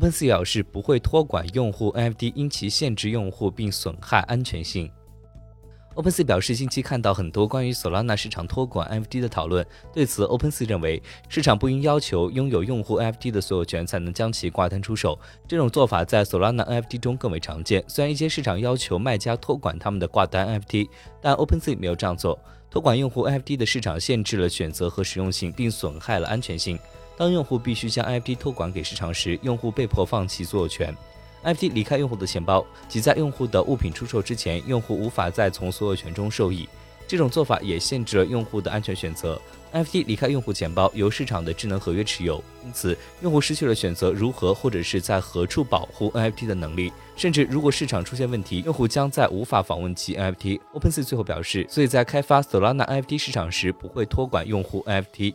OpenSea 表示不会托管用户 NFT，因其限制用户并损害安全性。OpenSea 表示，近期看到很多关于 Solana 市场托管 NFT 的讨论。对此，OpenSea 认为，市场不应要求拥有用户 NFT 的所有权才能将其挂单出售。这种做法在 Solana NFT 中更为常见。虽然一些市场要求卖家托管他们的挂单 NFT，但 OpenSea 没有这样做。托管用户 NFT 的市场限制了选择和实用性，并损害了安全性。当用户必须将 NFT 托管给市场时，用户被迫放弃所有权。NFT 离开用户的钱包，即在用户的物品出售之前，用户无法再从所有权中受益。这种做法也限制了用户的安全选择。NFT 离开用户钱包，由市场的智能合约持有，因此用户失去了选择如何或者是在何处保护 NFT 的能力。甚至如果市场出现问题，用户将在无法访问其 NFT。OpenSea 最后表示，所以在开发 Solana NFT 市场时，不会托管用户 NFT。